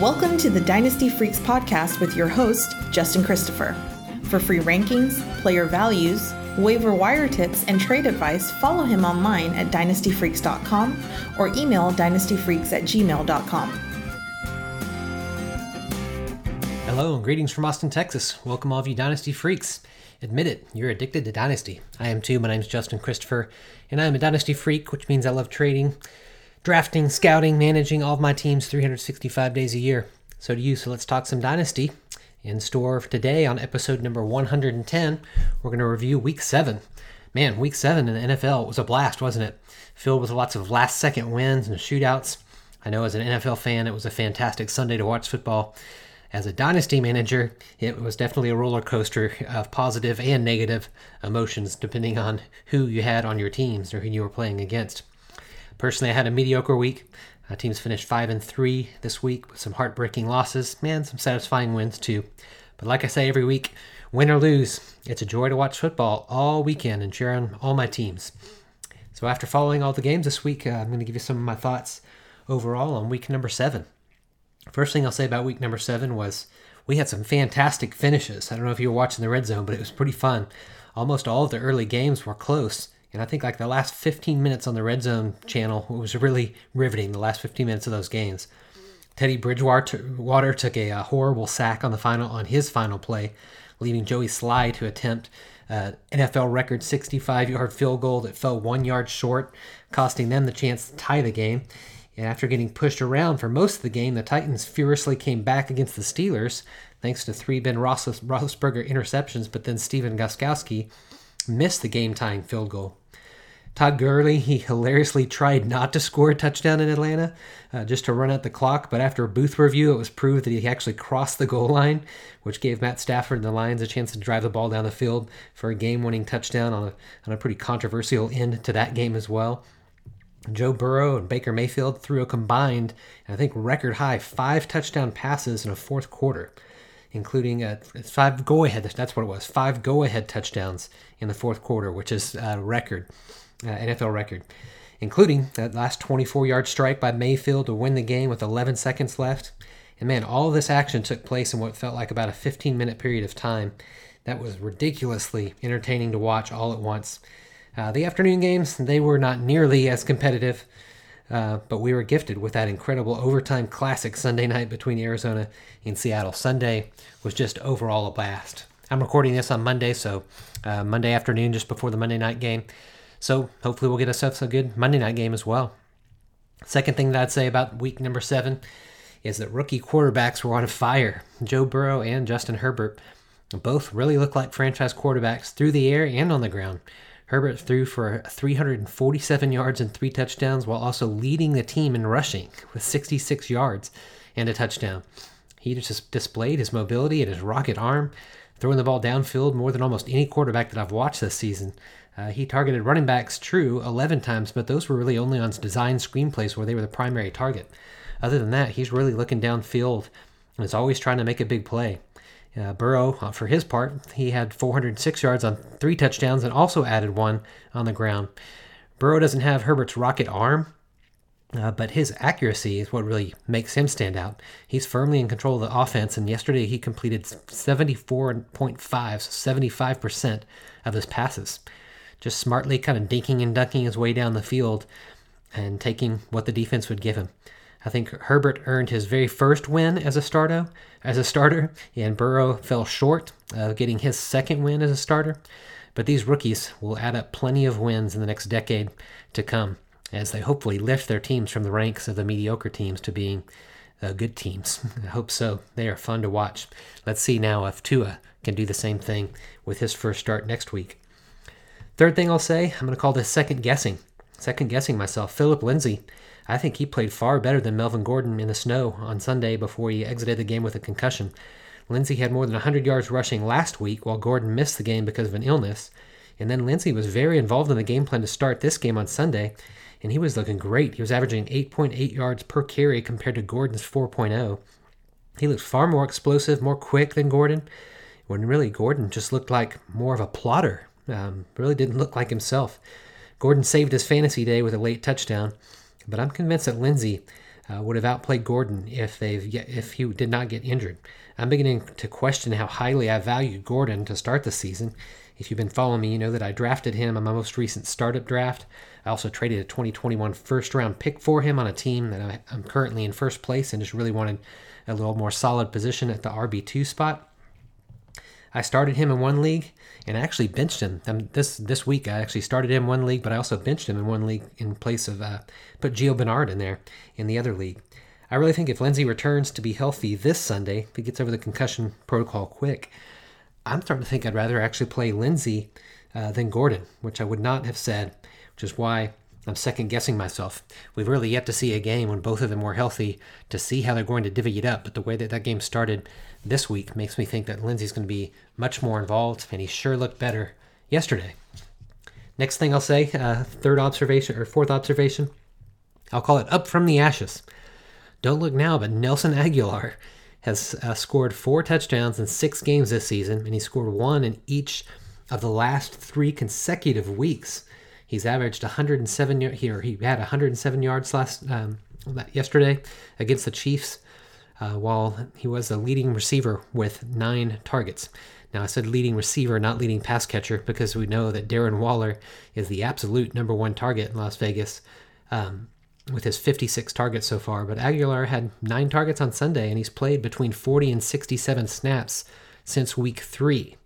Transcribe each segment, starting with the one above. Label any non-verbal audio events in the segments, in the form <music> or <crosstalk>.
Welcome to the Dynasty Freaks podcast with your host, Justin Christopher. For free rankings, player values, waiver wire tips, and trade advice, follow him online at dynastyfreaks.com or email dynastyfreaks at gmail.com. Hello and greetings from Austin, Texas. Welcome, all of you Dynasty freaks. Admit it, you're addicted to Dynasty. I am too. My name's Justin Christopher, and I am a Dynasty freak, which means I love trading, drafting, scouting, managing all of my teams 365 days a year. So do you. So let's talk some Dynasty. In store for today on episode number 110, we're going to review Week 7. Man, Week 7 in the NFL was a blast, wasn't it? Filled with lots of last second wins and shootouts. I know as an NFL fan, it was a fantastic Sunday to watch football as a dynasty manager, it was definitely a roller coaster of positive and negative emotions depending on who you had on your teams or who you were playing against. Personally, I had a mediocre week. Uh, teams finished 5 and 3 this week with some heartbreaking losses and some satisfying wins too. But like I say every week, win or lose, it's a joy to watch football all weekend and cheer on all my teams. So after following all the games this week, uh, I'm going to give you some of my thoughts overall on week number 7. First thing I'll say about week number seven was we had some fantastic finishes. I don't know if you were watching the red zone, but it was pretty fun. Almost all of the early games were close. And I think like the last 15 minutes on the red zone channel was really riveting, the last 15 minutes of those games. Teddy Bridgewater took a, a horrible sack on the final on his final play, leaving Joey Slye to attempt uh, NFL record 65 yard field goal that fell one yard short, costing them the chance to tie the game. And after getting pushed around for most of the game, the Titans furiously came back against the Steelers, thanks to three Ben Roethlisberger interceptions, but then Stephen Gostkowski missed the game-tying field goal. Todd Gurley, he hilariously tried not to score a touchdown in Atlanta uh, just to run out the clock, but after a booth review, it was proved that he actually crossed the goal line, which gave Matt Stafford and the Lions a chance to drive the ball down the field for a game winning touchdown on a, on a pretty controversial end to that game as well. Joe Burrow and Baker Mayfield threw a combined, I think, record high five touchdown passes in a fourth quarter, including a five go ahead. That's what it was. Five go ahead touchdowns in the fourth quarter, which is a record, uh, NFL record, including that last 24 yard strike by Mayfield to win the game with 11 seconds left. And man, all this action took place in what felt like about a 15 minute period of time. That was ridiculously entertaining to watch all at once. Uh, the afternoon games, they were not nearly as competitive, uh, but we were gifted with that incredible overtime classic Sunday night between Arizona and Seattle. Sunday was just overall a blast. I'm recording this on Monday, so uh, Monday afternoon, just before the Monday night game. So hopefully we'll get ourselves a good Monday night game as well. Second thing that I'd say about week number seven is that rookie quarterbacks were on fire. Joe Burrow and Justin Herbert both really look like franchise quarterbacks through the air and on the ground. Herbert threw for 347 yards and three touchdowns while also leading the team in rushing with 66 yards and a touchdown. He just displayed his mobility and his rocket arm, throwing the ball downfield more than almost any quarterback that I've watched this season. Uh, he targeted running backs, true, 11 times, but those were really only on design screenplays where they were the primary target. Other than that, he's really looking downfield and is always trying to make a big play. Uh, Burrow, uh, for his part, he had 406 yards on three touchdowns and also added one on the ground. Burrow doesn't have Herbert's rocket arm, uh, but his accuracy is what really makes him stand out. He's firmly in control of the offense, and yesterday he completed 74.5, so 75% of his passes. Just smartly kind of dinking and dunking his way down the field and taking what the defense would give him. I think Herbert earned his very first win as a starter, as a starter, and Burrow fell short of getting his second win as a starter. But these rookies will add up plenty of wins in the next decade to come, as they hopefully lift their teams from the ranks of the mediocre teams to being uh, good teams. <laughs> I hope so. They are fun to watch. Let's see now if Tua can do the same thing with his first start next week. Third thing I'll say, I'm going to call this second guessing. Second guessing myself. Phillip Lindsay I think he played far better than Melvin Gordon in the snow on Sunday before he exited the game with a concussion. Lindsay had more than 100 yards rushing last week, while Gordon missed the game because of an illness. And then Lindsay was very involved in the game plan to start this game on Sunday, and he was looking great. He was averaging 8.8 yards per carry compared to Gordon's 4.0. He looked far more explosive, more quick than Gordon, when really Gordon just looked like more of a plotter. Um, really didn't look like himself. Gordon saved his fantasy day with a late touchdown, but I'm convinced that Lindsay uh, would have outplayed Gordon if they've if he did not get injured. I'm beginning to question how highly I valued Gordon to start the season. If you've been following me, you know that I drafted him in my most recent startup draft. I also traded a 2021 first round pick for him on a team that I'm currently in first place and just really wanted a little more solid position at the RB2 spot. I started him in one league and I actually benched him. Um, this this week I actually started him in one league, but I also benched him in one league in place of uh, put Gio Bernard in there in the other league. I really think if Lindsay returns to be healthy this Sunday, if he gets over the concussion protocol quick, I'm starting to think I'd rather actually play Lindsay uh, than Gordon, which I would not have said, which is why I'm second guessing myself. We've really yet to see a game when both of them were healthy to see how they're going to divvy it up. But the way that that game started this week makes me think that Lindsay's going to be much more involved, and he sure looked better yesterday. Next thing I'll say, uh, third observation or fourth observation, I'll call it up from the ashes. Don't look now, but Nelson Agholor has uh, scored four touchdowns in six games this season, and he scored one in each of the last three consecutive weeks. He's averaged 107 here. He had 107 yards last um, yesterday against the Chiefs, uh, while he was the leading receiver with nine targets. Now I said leading receiver, not leading pass catcher, because we know that Darren Waller is the absolute number one target in Las Vegas. Um, with his 56 targets so far, but Agholor had nine targets on Sunday, and he's played between 40 and 67 snaps since week three.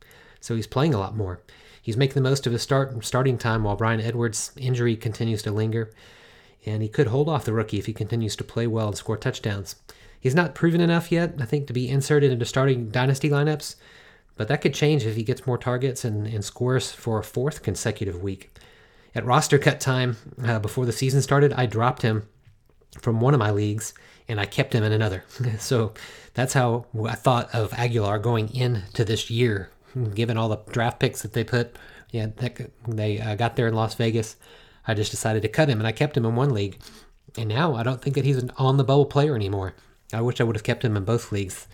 So he's playing a lot more. He's making the most of his start starting time while Bryan Edwards' injury continues to linger, and he could hold off the rookie if he continues to play well and score touchdowns. He's not proven enough yet, I think, to be inserted into starting dynasty lineups, but that could change if he gets more targets and, and scores for a fourth consecutive week. At roster cut time, uh, before the season started, I dropped him from one of my leagues and I kept him in another. <laughs> so that's how I thought of Agholor going into this year given all the draft picks that they put, yeah, that, they uh, got there in Las Vegas. I just decided to cut him, and I kept him in one league. And now I don't think that he's an on the bubble player anymore. I wish I would have kept him in both leagues.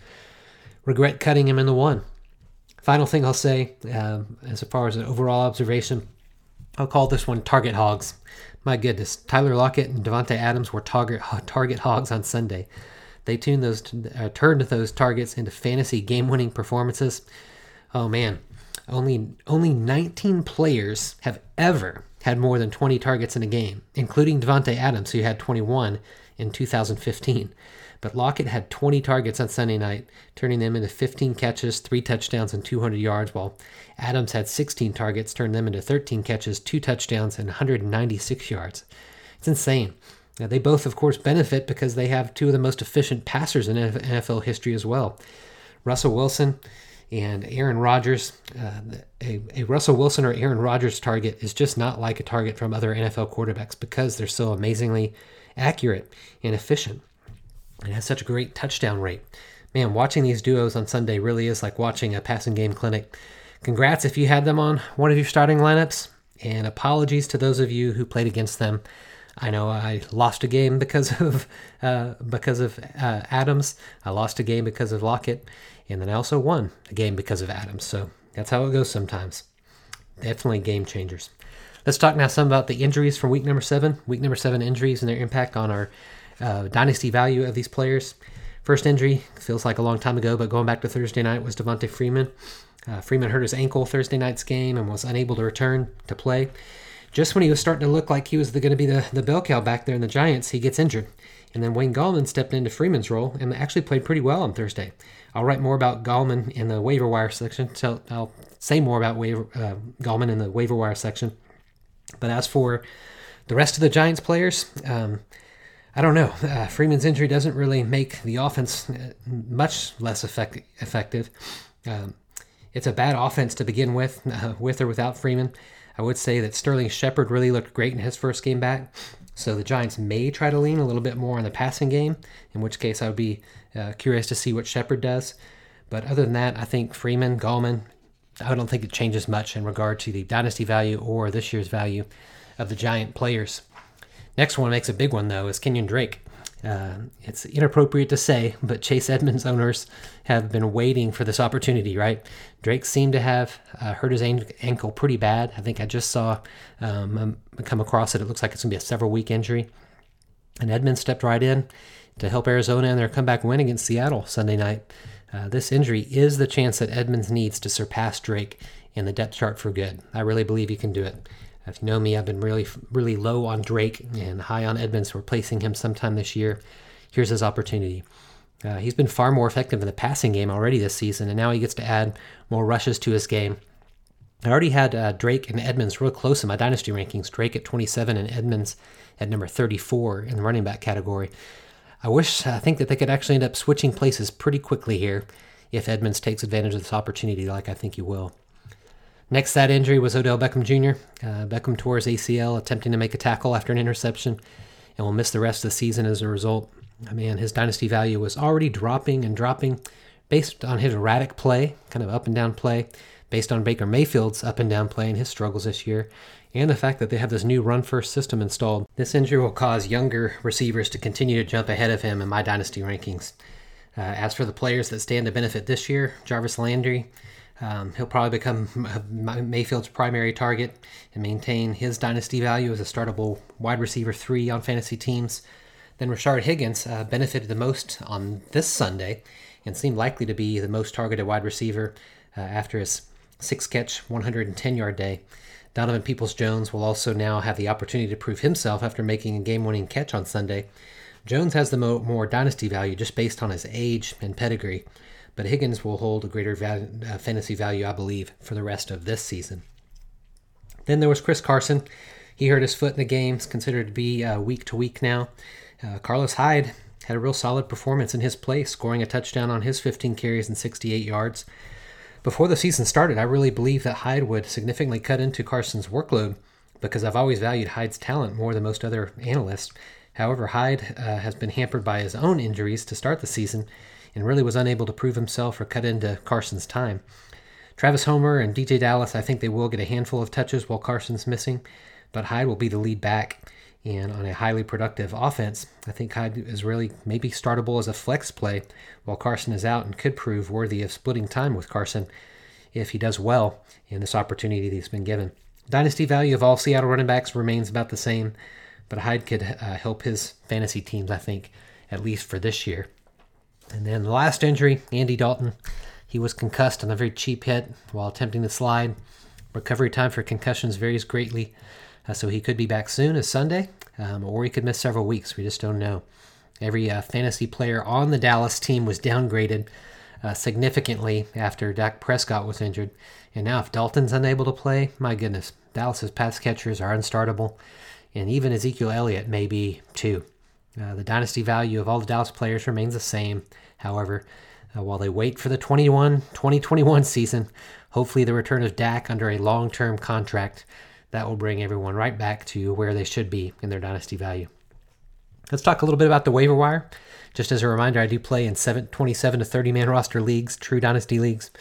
Regret cutting him in the one. Final thing I'll say, uh, as far as an overall observation, I'll call this one target hogs. My goodness, Tyler Lockett and Davante Adams were target <laughs> target hogs on Sunday. They tuned those, uh, turned those targets into fantasy game-winning performances. Oh man, only only 19 players have ever had more than 20 targets in a game, including Davante Adams, who had 21 in 2015. But Lockett had 20 targets on Sunday night, turning them into 15 catches, three touchdowns, and 200 yards, while Adams had 16 targets, turned them into 13 catches, two touchdowns, and 196 yards. It's insane. Now, they both, of course, benefit because they have two of the most efficient passers in NFL history as well. Russell Wilson and Aaron Rodgers, uh, a, a Russell Wilson or Aaron Rodgers target is just not like a target from other NFL quarterbacks because they're so amazingly accurate and efficient. It has such a great touchdown rate. Man, watching these duos on Sunday really is like watching a passing game clinic. Congrats if you had them on one of your starting lineups, and apologies to those of you who played against them. I know I lost a game because <laughs> of uh, because of uh, Adams. I lost a game because of Lockett. And then I also won a game because of Adams. So that's how it goes sometimes. Definitely game changers. Let's talk now some about the injuries from week number seven. Week number seven injuries and their impact on our uh, dynasty value of these players. First injury feels like a long time ago, but going back to Thursday night was Devonta Freeman. Uh, Freeman hurt his ankle Thursday night's game and was unable to return to play. Just when he was starting to look like he was going to be the, the bell cow back there in the Giants, he gets injured. And then Wayne Gallman stepped into Freeman's role and actually played pretty well on Thursday. I'll write more about Gallman in the waiver wire section. So I'll say more about waiver, uh, Gallman in the waiver wire section. But as for the rest of the Giants players, um, I don't know. Uh, Freeman's injury doesn't really make the offense uh, much less effect- effective. Um, it's a bad offense to begin with, uh, <laughs> with or without Freeman. I would say that Sterling Shepard really looked great in his first game back. So the Giants may try to lean a little bit more on the passing game, in which case I would be uh, curious to see what Shepard does. But other than that, I think Freeman, Gallman, I don't think it changes much in regard to the dynasty value or this year's value of the Giant players. Next one makes a big one, though, is Kenyon Drake. Uh, it's inappropriate to say, but Chase Edmonds owners have been waiting for this opportunity, right? Drake seemed to have uh, hurt his ankle pretty bad. I think I just saw um, come across it. It looks like it's going to be a several week injury. And Edmonds stepped right in to help Arizona in their comeback win against Seattle Sunday night. Uh, this injury is the chance that Edmonds needs to surpass Drake in the depth chart for good. I really believe he can do it. If you know me, I've been really, really low on Drake and high on Edmonds, replacing him sometime this year. Here's his opportunity. Uh, he's been far more effective in the passing game already this season, and now he gets to add more rushes to his game. I already had uh, Drake and Edmonds real close in my dynasty rankings. Drake at 27 and Edmonds at number 34 in the running back category. I wish, I think that they could actually end up switching places pretty quickly here if Edmonds takes advantage of this opportunity, like I think he will. Next, that injury was Odell Beckham Jr. Uh, Beckham tore his ACL attempting to make a tackle after an interception and will miss the rest of the season as a result. I mean, his dynasty value was already dropping and dropping based on his erratic play, kind of up and down play, based on Baker Mayfield's up and down play and his struggles this year, and the fact that they have this new run first system installed. This injury will cause younger receivers to continue to jump ahead of him in my dynasty rankings. Uh, as for the players that stand to benefit this year, Jarvis Landry, um, he'll probably become Mayfield's primary target and maintain his dynasty value as a startable wide receiver three on fantasy teams. Then Rashard Higgins uh, benefited the most on this Sunday and seemed likely to be the most targeted wide receiver uh, after his six catch, 110 yard day. Donovan Peoples Jones will also now have the opportunity to prove himself after making a game winning catch on Sunday. Jones has the mo- more dynasty value just based on his age and pedigree, but Higgins will hold a greater va- uh, fantasy value, I believe, for the rest of this season. Then there was Chris Carson. He hurt his foot in the games, considered to be uh, week to week now. Uh, Carlos Hyde had a real solid performance in his place, scoring a touchdown on his 15 carries and 68 yards. Before the season started, I really believed that Hyde would significantly cut into Carson's workload because I've always valued Hyde's talent more than most other analysts. However, Hyde uh, has been hampered by his own injuries to start the season and really was unable to prove himself or cut into Carson's time. Travis Homer and DeeJay Dallas, I think they will get a handful of touches while Carson's missing, but Hyde will be the lead back. And on a highly productive offense, I think Hyde is really maybe startable as a flex play while Carson is out and could prove worthy of splitting time with Carson if he does well in this opportunity that he's been given. Dynasty value of all Seattle running backs remains about the same, but Hyde could uh, help his fantasy teams, I think, at least for this year. And then the last injury, Andy Dalton. He was concussed on a very cheap hit while attempting to slide. Recovery time for concussions varies greatly uh, so he could be back soon as Sunday, um, or he could miss several weeks. We just don't know. Every uh, fantasy player on the Dallas team was downgraded uh, significantly after Dak Prescott was injured. And now, if Dalton's unable to play, my goodness, Dallas's pass catchers are unstartable, and even Ezekiel Elliott may be too. Uh, the dynasty value of all the Dallas players remains the same. However, uh, while they wait for the 21 2021 season, hopefully the return of Dak under a long term contract that will bring everyone right back to where they should be in their dynasty value. Let's talk a little bit about the waiver wire. Just as a reminder, I do play in seven, 27 to 30 man roster leagues, true dynasty leagues.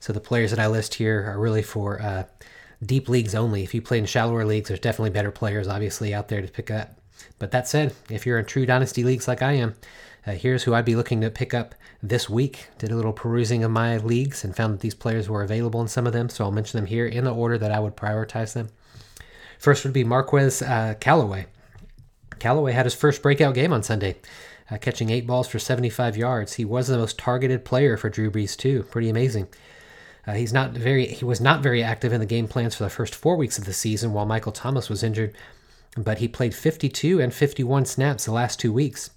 So the players that I list here are really for uh, deep leagues only. If you play in shallower leagues, there's definitely better players, obviously, out there to pick up. But that said, if you're in true dynasty leagues like I am, uh, here's who I'd be looking to pick up this week. Did a little perusing of my leagues and found that these players were available in some of them, so I'll mention them here in the order that I would prioritize them. First would be Marquez uh, Callaway. Callaway had his first breakout game on Sunday, uh, catching eight balls for 75 yards. He was the most targeted player for Drew Brees too. Pretty amazing. Uh, he's not very. He was not very active in the game plans for the first four weeks of the season while Michael Thomas was injured, but he played 52 and 51 snaps the last two weeks.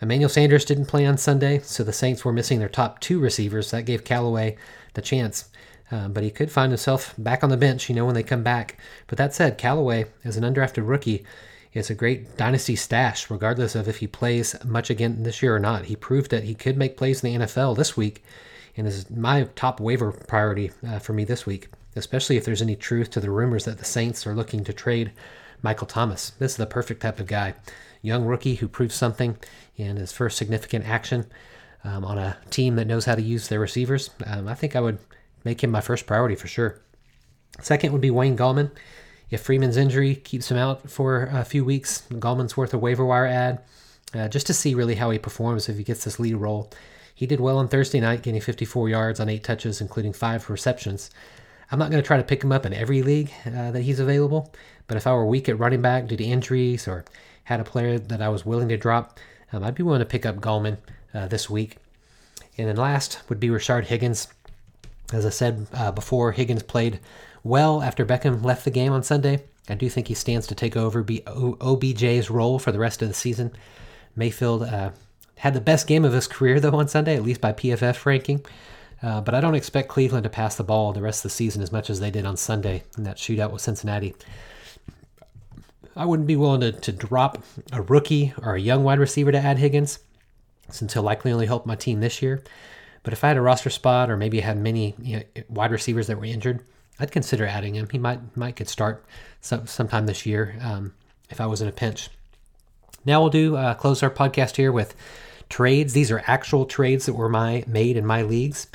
Emmanuel Sanders didn't play on Sunday, so the Saints were missing their top two receivers. That gave Callaway the chance. Uh, but he could find himself back on the bench, you know, when they come back. But that said, Callaway, as an undrafted rookie, is a great dynasty stash, regardless of if he plays much again this year or not. He proved that he could make plays in the NFL this week, and is my top waiver priority uh, for me this week, especially if there's any truth to the rumors that the Saints are looking to trade Michael Thomas. This is the perfect type of guy. Young rookie who proves something in his first significant action um, on a team that knows how to use their receivers. Um, I think I would make him my first priority for sure. Second would be Wayne Gallman. If Freeman's injury keeps him out for a few weeks, Gallman's worth a waiver wire ad uh, just to see really how he performs if he gets this lead role. He did well on Thursday night, getting 54 yards on eight touches, including five receptions. I'm not going to try to pick him up in every league uh, that he's available, but if I were weak at running back due to injuries or had a player that I was willing to drop, Um, I'd be willing to pick up Gallman uh, this week. And then last would be Rashard Higgins. As I said uh, before, Higgins played well after Beckham left the game on Sunday. I do think he stands to take over B- OBJ's role for the rest of the season. Mayfield uh, had the best game of his career, though, on Sunday, at least by PFF ranking. Uh, but I don't expect Cleveland to pass the ball the rest of the season as much as they did on Sunday in that shootout with Cincinnati. I wouldn't be willing to, to drop a rookie or a young wide receiver to add Higgins, since he'll likely only help my team this year. But if I had a roster spot or maybe had many you know, wide receivers that were injured, I'd consider adding him. He might might get start some, sometime this year um, if I was in a pinch. Now we'll do uh, close our podcast here with trades. These are actual trades that were my made in my leagues.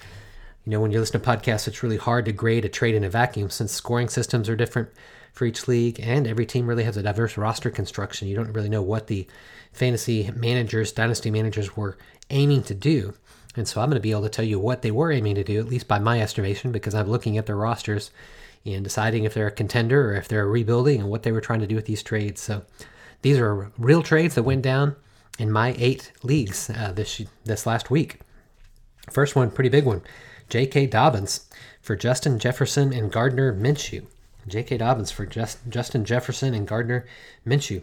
You know, when you listen to podcasts, it's really hard to grade a trade in a vacuum since scoring systems are different for each league, and every team really has a diverse roster construction. You don't really know what the fantasy managers, dynasty managers were aiming to do. And so I'm going to be able to tell you what they were aiming to do, at least by my estimation, because I'm looking at their rosters and deciding if they're a contender or if they're rebuilding and what they were trying to do with these trades. So these are real trades that went down in my eight leagues uh, this this last week. First one, pretty big one. J.K. Dobbins for Justin Jefferson and Gardner Minshew. J.K. Dobbins for Just, Justin Jefferson and Gardner Minshew.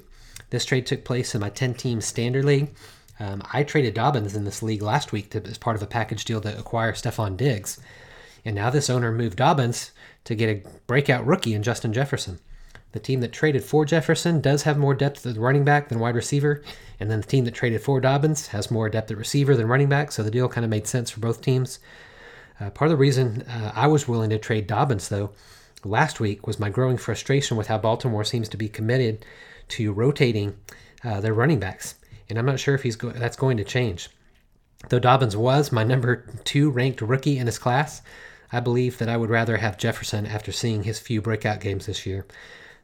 This trade took place in my 10 team standard league. Um, I traded Dobbins in this league last week to, as part of a package deal to acquire Stefon Diggs. And now this owner moved Dobbins to get a breakout rookie in Justin Jefferson. The team that traded for Jefferson does have more depth at running back than wide receiver, and then the team that traded for Dobbins has more depth at receiver than running back, so the deal kind of made sense for both teams. Uh, part of the reason uh, I was willing to trade Dobbins, though, last week was my growing frustration with how Baltimore seems to be committed to rotating uh, their running backs, and I'm not sure if he's go- that's going to change. Though Dobbins was my number two ranked rookie in his class, I believe that I would rather have Jefferson after seeing his few breakout games this year.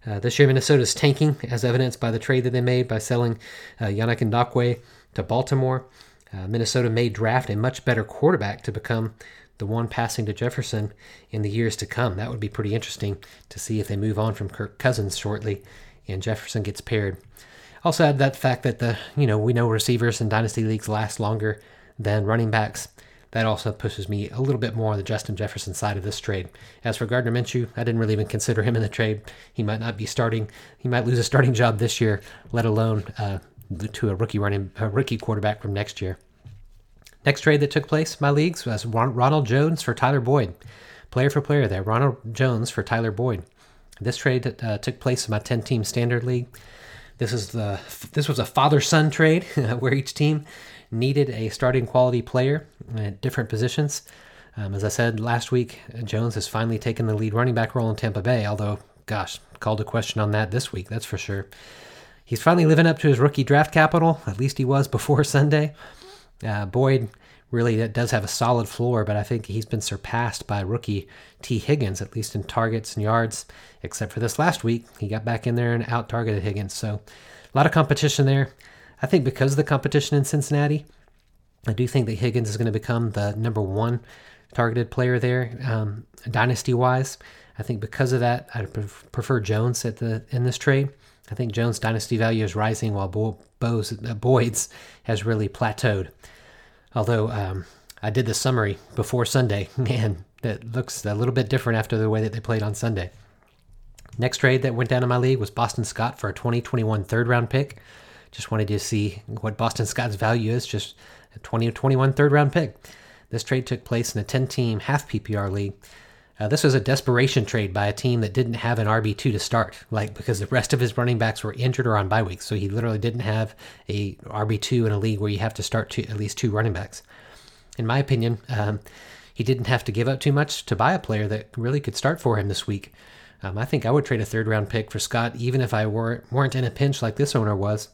Uh, this year, Minnesota is tanking, as evidenced by the trade that they made by selling uh, Yannick Ngakoue to Baltimore. Uh, Minnesota may draft a much better quarterback to become the one passing to Jefferson in the years to come. That would be pretty interesting to see if they move on from Kirk Cousins shortly and Jefferson gets paired. Also, add that fact that the you know we know receivers in dynasty leagues last longer than running backs that also pushes me a little bit more on the Justin Jefferson side of this trade. As for Gardner Minshew, I didn't really even consider him in the trade. He might not be starting. He might lose a starting job this year, let alone uh, to a rookie running a rookie quarterback from next year. Next trade that took place my leagues was Ronald Jones for Tyler Boyd. Player for player there, Ronald Jones for Tyler Boyd. This trade uh, took place in my 10-team standard league. This is the this was a father-son trade <laughs> where each team needed a starting quality player at different positions. Um, as I said last week, Jones has finally taken the lead running back role in Tampa Bay, although, gosh, called a question on that this week, that's for sure. He's finally living up to his rookie draft capital, at least he was <laughs> before Sunday. Uh, Boyd really does have a solid floor, but I think he's been surpassed by rookie Tee Higgins, at least in targets and yards, except for this last week. He got back in there and out targeted Higgins. So a lot of competition there. I think because of the competition in Cincinnati, I do think that Higgins is going to become the number one targeted player there, um, dynasty wise. I think because of that, I prefer Jones at the in this trade. I think Jones' dynasty value is rising while Bo- Bo's, uh, Boyd's has really plateaued. Although um, I did the summary before Sunday, <laughs> man, that looks a little bit different after the way that they played on Sunday. Next trade that went down in my league was Boston Scott for a 2021 third round pick. Just wanted to see what Boston Scott's value is, just a 20 or 21 third round pick. This trade took place in a 10 team half PPR league. Uh, this was a desperation trade by a team that didn't have an RB2 to start, like because the rest of his running backs were injured or on bye weeks. So he literally didn't have a RB2 in a league where you have to start two, at least two running backs. In my opinion, um, he didn't have to give up too much to buy a player that really could start for him this week. Um, I think I would trade a third round pick for Scott, even if I were, weren't in a pinch like this owner was,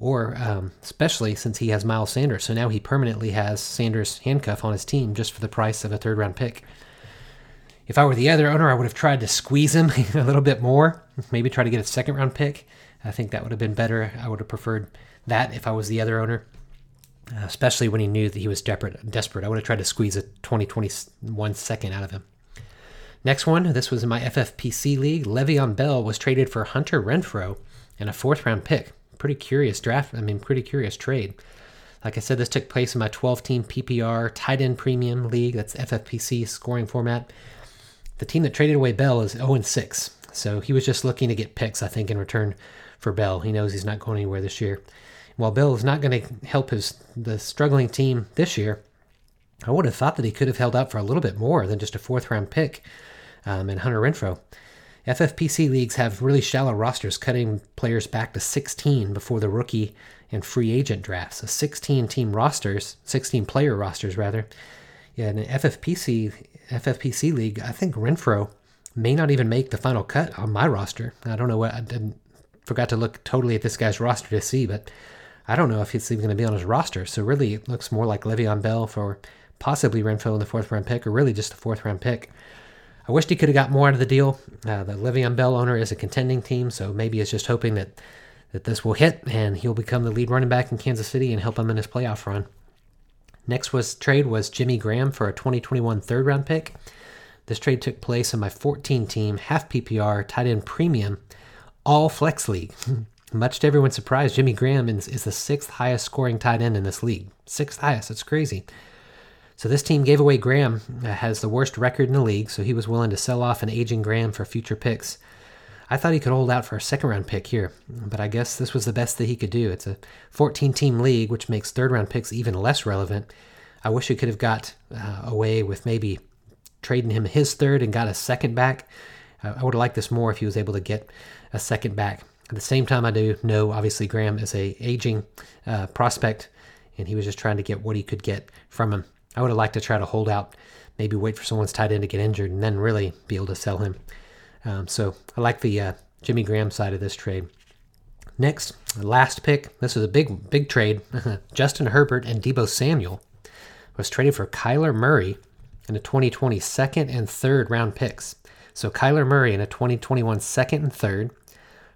or um, especially since he has Miles Sanders. So now he permanently has Sanders' handcuff on his team just for the price of a third round pick. If I were the other owner, I would have tried to squeeze him <laughs> a little bit more, maybe try to get a second round pick. I think that would have been better. I would have preferred that if I was the other owner, uh, especially when he knew that he was desperate. Desperate, I would have tried to squeeze a 2021 second out of him. Next one, this was in my FFPC league. Le'Veon Bell was traded for Hunter Renfrow and a fourth round pick. Pretty curious draft. I mean, pretty curious trade. Like I said, this took place in my 12 team PPR tight end premium league. That's FFPC scoring format. The team that traded away Bell is 0 6. So he was just looking to get picks, I think, in return for Bell. He knows he's not going anywhere this year. While Bell is not going to help his the struggling team this year, I would have thought that he could have held out for a little bit more than just a fourth round pick um, and Hunter Renfrow. FFPC leagues have really shallow rosters, cutting players back to 16 before the rookie and free agent drafts. So 16 team rosters, 16 player rosters rather. Yeah, in an FFPC FFPC league, I think Renfrow may not even make the final cut on my roster. I don't know what I didn't forgot to look totally at this guy's roster to see, but I don't know if he's even going to be on his roster. So really, it looks more like Le'Veon Bell for possibly Renfrow in the fourth round pick, or really just a fourth round pick. I wished he could have got more out of the deal. Uh, the Le'Veon Bell owner is a contending team, so maybe he's just hoping that, that this will hit and he'll become the lead running back in Kansas City and help him in his playoff run. Next was trade was Jimmy Graham for a 2021 third round pick. This trade took place in my 14 team half PPR tight end premium all flex league. <laughs> Much to everyone's surprise, Jimmy Graham is, is the sixth highest scoring tight end in this league. Sixth highest. It's crazy. So this team gave away Graham, uh, has the worst record in the league, so he was willing to sell off an aging Graham for future picks. I thought he could hold out for a second round pick here, but I guess this was the best that he could do. It's a 14 team league, which makes third round picks even less relevant. I wish he could have got uh, away with maybe trading him his third and got a second back. Uh, I would have liked this more if he was able to get a second back. At the same time, I do know obviously Graham is a aging uh, prospect, and he was just trying to get what he could get from him. I would have liked to try to hold out, maybe wait for someone's tight end to get injured, and then really be able to sell him. Um, so I like the uh, Jimmy Graham side of this trade. Next, last pick. This is a big, big trade. <laughs> Justin Herbert and Deebo Samuel was traded for Kyler Murray in a 2020 second and third round picks. So Kyler Murray in a 2021 second and third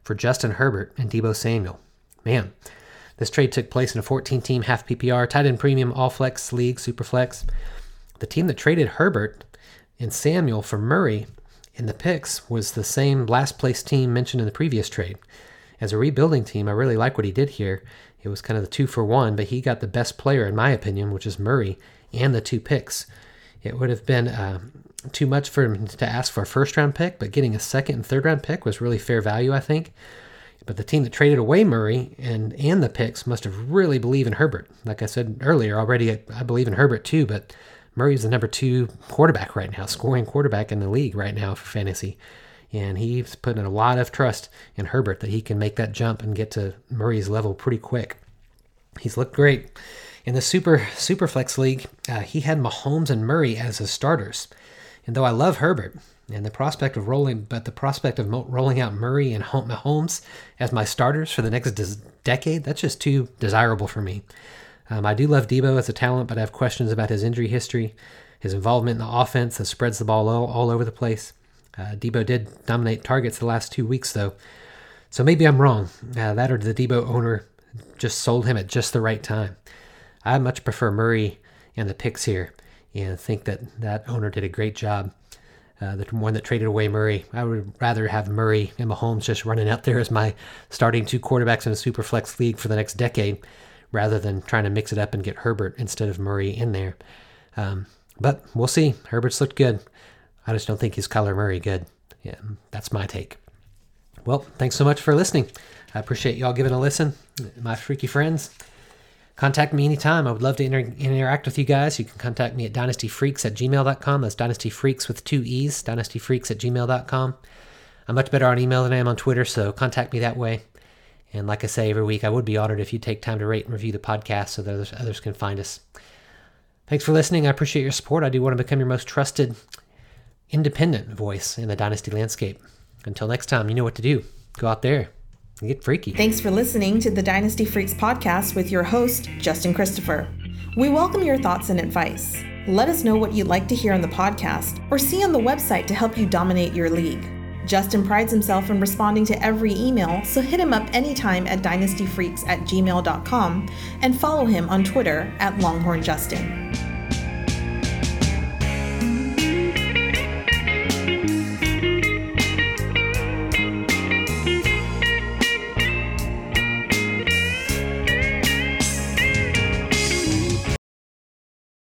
for Justin Herbert and Deebo Samuel. Man, this trade took place in a 14 team half PPR, tight end premium, all flex league, super flex. The team that traded Herbert and Samuel for Murray in the picks was the same last place team mentioned in the previous trade. As a rebuilding team, I really like what he did here. It was kind of the two for one, but he got the best player, in my opinion, which is Murray, and the two picks. It would have been uh, too much for him to ask for a first round pick, but getting a second and third round pick was really fair value, I think. But the team that traded away Murray and and the picks must have really believed in Herbert. Like I said earlier, already I, I believe in Herbert too, but Murray's the number two quarterback right now, scoring quarterback in the league right now for fantasy. And he's putting a lot of trust in Herbert that he can make that jump and get to Murray's level pretty quick. He's looked great. In the Super Superflex League, uh, he had Mahomes and Murray as his starters. And though I love Herbert and the prospect of rolling, but the prospect of rolling out Murray and Mahomes as my starters for the next decade, that's just too desirable for me. Um, I do love Deebo as a talent, but I have questions about his injury history, his involvement in the offense that spreads the ball all, all over the place. Uh, Deebo did dominate targets the last two weeks, though. So maybe I'm wrong. Uh, that or the Deebo owner just sold him at just the right time. I much prefer Murray and the picks here and think that that owner did a great job. Uh, the one that traded away Murray, I would rather have Murray and Mahomes just running out there as my starting two quarterbacks in a super flex league for the next decade, rather than trying to mix it up and get Herbert instead of Murray in there. Um, but we'll see. Herbert's looked good. I just don't think he's Kyler Murray good. Yeah, that's my take. Well, thanks so much for listening. I appreciate y'all giving a listen, my freaky friends contact me anytime. I would love to inter- interact with you guys. You can contact me at dynastyfreaks at gmail.com. That's dynastyfreaks with two E's, dynastyfreaks at gmail.com. I'm much better on email than I am on Twitter, so contact me that way. And like I say every week, I would be honored if you take time to rate and review the podcast so that others, others can find us. Thanks for listening. I appreciate your support. I do want to become your most trusted, independent voice in the Dynasty landscape. Until next time, you know what to do. Go out there Get freaky. Thanks for listening to the Dynasty Freaks podcast with your host, Justin Christopher. We welcome your thoughts and advice. Let us know what you'd like to hear on the podcast or see on the website to help you dominate your league. Justin prides himself in responding to every email, so hit him up anytime at dynastyfreaks at gmail.com and follow him on Twitter at LonghornJustin.